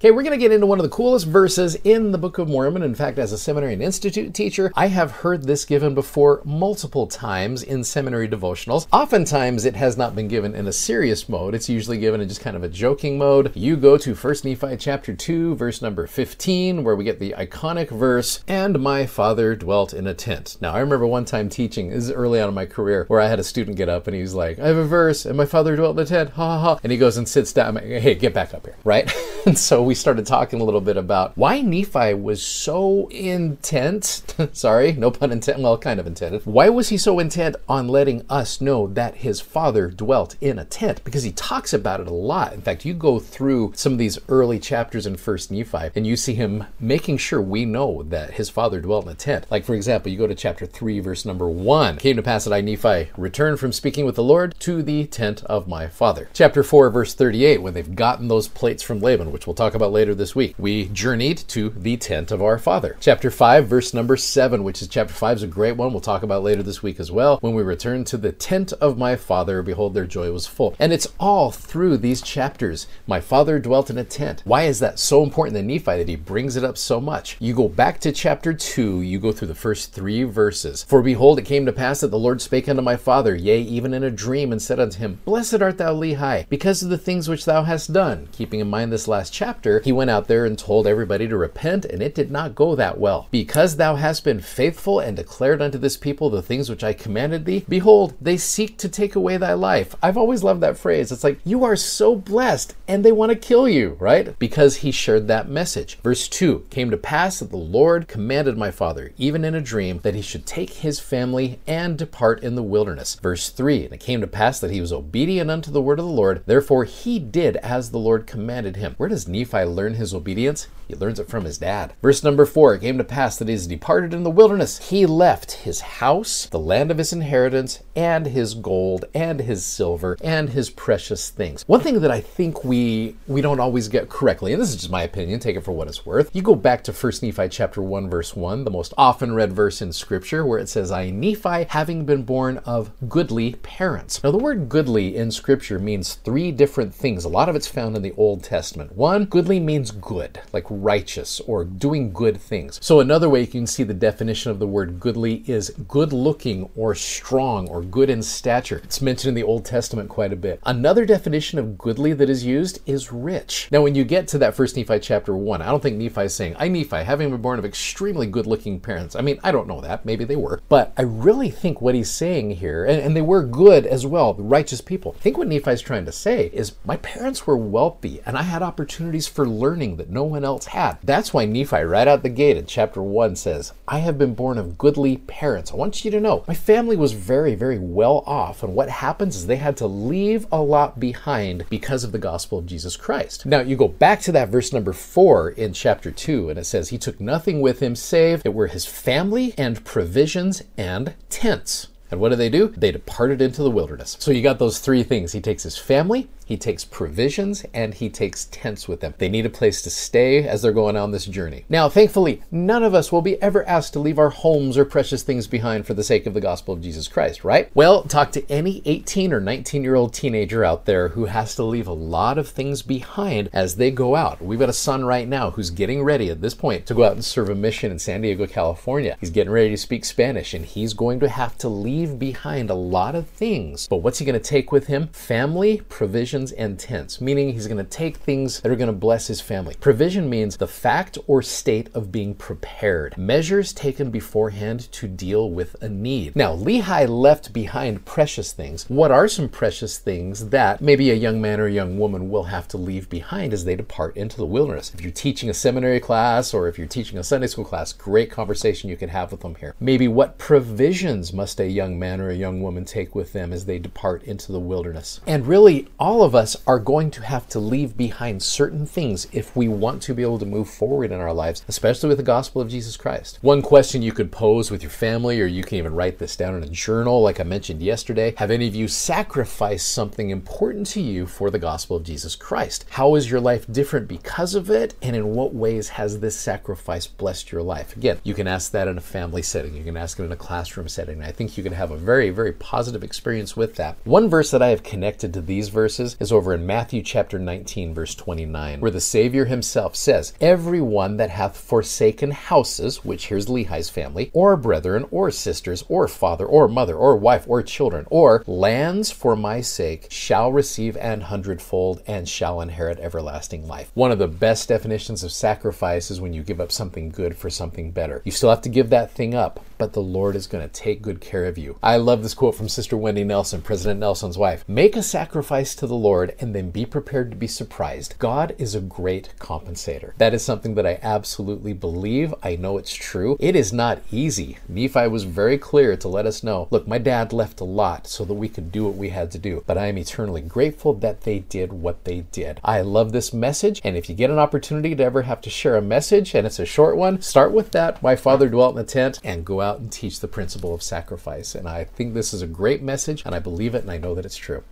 Okay, we're going to get into one of the coolest verses in the Book of Mormon. In fact, as a seminary and institute teacher, I have heard this given before multiple times in seminary devotionals. Oftentimes, it has not been given in a serious mode. It's usually given in just kind of a joking mode. You go to 1 Nephi chapter 2, verse number 15, where we get the iconic verse, and my father dwelt in a tent. Now, I remember one time teaching, this is early on in my career, where I had a student get up and he's like, I have a verse, and my father dwelt in a tent, ha ha ha. And he goes and sits down. I'm like, hey, get back up here, right? and so we started talking a little bit about why Nephi was so intent. sorry, no pun intended. Well, kind of intended. Why was he so intent on letting us know that his father dwelt in a tent? Because he talks about it a lot. In fact, you go through some of these early chapters in First Nephi, and you see him making sure we know that his father dwelt in a tent. Like, for example, you go to chapter 3, verse number 1. It came to pass that I, Nephi, returned from speaking with the Lord to the tent of my father. Chapter 4, verse 38, when they've gotten those plates from Laban, which we'll talk about later this week. We journeyed to the tent of our father. Chapter 5, verse number 7, which is chapter 5 is a great one. We'll talk about later this week as well. When we returned to the tent of my father, behold, their joy was full. And it's all through these chapters. My father dwelt in a tent. Why is that so important to Nephi that he brings it up so much? You go back to chapter 2, you go through the first three verses. For behold, it came to pass that the Lord spake unto my father, yea, even in a dream, and said unto him, Blessed art thou, Lehi, because of the things which thou hast done. Keeping in mind this last chapter, he went out there and told everybody to repent, and it did not go that well. Because thou hast been faithful and declared unto this people the things which I commanded thee, behold, they seek to take away thy life. I've always loved that phrase. It's like, you are so blessed, and they want to kill you, right? Because he shared that message. Verse 2 came to pass that the Lord commanded my father, even in a dream, that he should take his family and depart in the wilderness. Verse 3 And it came to pass that he was obedient unto the word of the Lord, therefore he did as the Lord commanded him. Where does Nephi learn his obedience? He learns it from his dad. Verse number four it came to pass that he is departed in the wilderness. He left his house, the land of his inheritance, and his gold, and his silver, and his precious things. One thing that I think we we don't always get correctly, and this is just my opinion, take it for what it's worth. You go back to 1 Nephi chapter 1, verse 1, the most often read verse in scripture, where it says, I Nephi, having been born of goodly parents. Now the word goodly in scripture means three different things. A lot of it's found in the Old Testament. One, goodly means good, like righteous or doing good things. So another way you can see the definition of the word goodly is good looking or strong or good in stature. It's mentioned in the Old Testament quite a bit. Another definition of goodly that is used is rich. Now when you get to that first Nephi chapter 1, I don't think Nephi is saying, I Nephi, having been born of extremely good looking parents. I mean, I don't know that. Maybe they were. But I really think what he's saying here, and, and they were good as well, righteous people. I think what Nephi's trying to say is my parents were wealthy and I had opportunities for learning that no one else had. That's why Nephi, right out the gate in chapter 1, says, I have been born of goodly parents. I want you to know my family was very, very well off. And what happens is they had to leave a lot behind because of the gospel of Jesus Christ. Now, you go back to that verse number 4 in chapter 2, and it says, He took nothing with him save it were his family and provisions and tents. And what did they do? They departed into the wilderness. So you got those three things. He takes his family, he takes provisions, and he takes tents with them. They need a place to stay as they're going on this journey. Now, thankfully, none of us will be ever asked to leave our homes or precious things behind for the sake of the gospel of Jesus Christ, right? Well, talk to any 18 or 19 year old teenager out there who has to leave a lot of things behind as they go out. We've got a son right now who's getting ready at this point to go out and serve a mission in San Diego, California. He's getting ready to speak Spanish, and he's going to have to leave behind a lot of things. But what's he going to take with him? Family, provisions, and tents, meaning he's going to take things that are going to bless his family. Provision means the fact or state of being prepared, measures taken beforehand to deal with a need. Now, Lehi left behind precious things. What are some precious things that maybe a young man or a young woman will have to leave behind as they depart into the wilderness? If you're teaching a seminary class or if you're teaching a Sunday school class, great conversation you can have with them here. Maybe what provisions must a young man or a young woman take with them as they depart into the wilderness? And really, all of of us are going to have to leave behind certain things if we want to be able to move forward in our lives, especially with the gospel of Jesus Christ. One question you could pose with your family, or you can even write this down in a journal, like I mentioned yesterday have any of you sacrificed something important to you for the gospel of Jesus Christ? How is your life different because of it? And in what ways has this sacrifice blessed your life? Again, you can ask that in a family setting, you can ask it in a classroom setting. I think you can have a very, very positive experience with that. One verse that I have connected to these verses is over in Matthew chapter 19, verse 29, where the Savior himself says, Everyone that hath forsaken houses, which here's Lehi's family, or brethren, or sisters, or father, or mother, or wife, or children, or lands for my sake, shall receive an hundredfold and shall inherit everlasting life. One of the best definitions of sacrifice is when you give up something good for something better. You still have to give that thing up, but the Lord is going to take good care of you. I love this quote from Sister Wendy Nelson, President Nelson's wife. Make a sacrifice to the Lord and then be prepared to be surprised. God is a great compensator. That is something that I absolutely believe. I know it's true. It is not easy. Nephi was very clear to let us know look, my dad left a lot so that we could do what we had to do, but I am eternally grateful that they did what they did. I love this message, and if you get an opportunity to ever have to share a message and it's a short one, start with that. My father dwelt in a tent and go out and teach the principle of sacrifice. And I think this is a great message, and I believe it, and I know that it's true.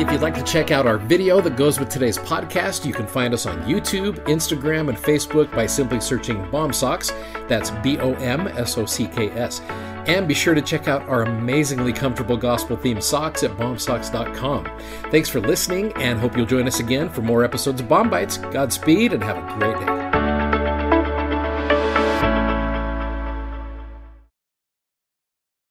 If you'd like to check out our video that goes with today's podcast, you can find us on YouTube, Instagram, and Facebook by simply searching BOMSOCKS. That's B O M S O C K S. And be sure to check out our amazingly comfortable gospel themed socks at bomsocks.com. Thanks for listening and hope you'll join us again for more episodes of BOM-BITES. Godspeed and have a great day.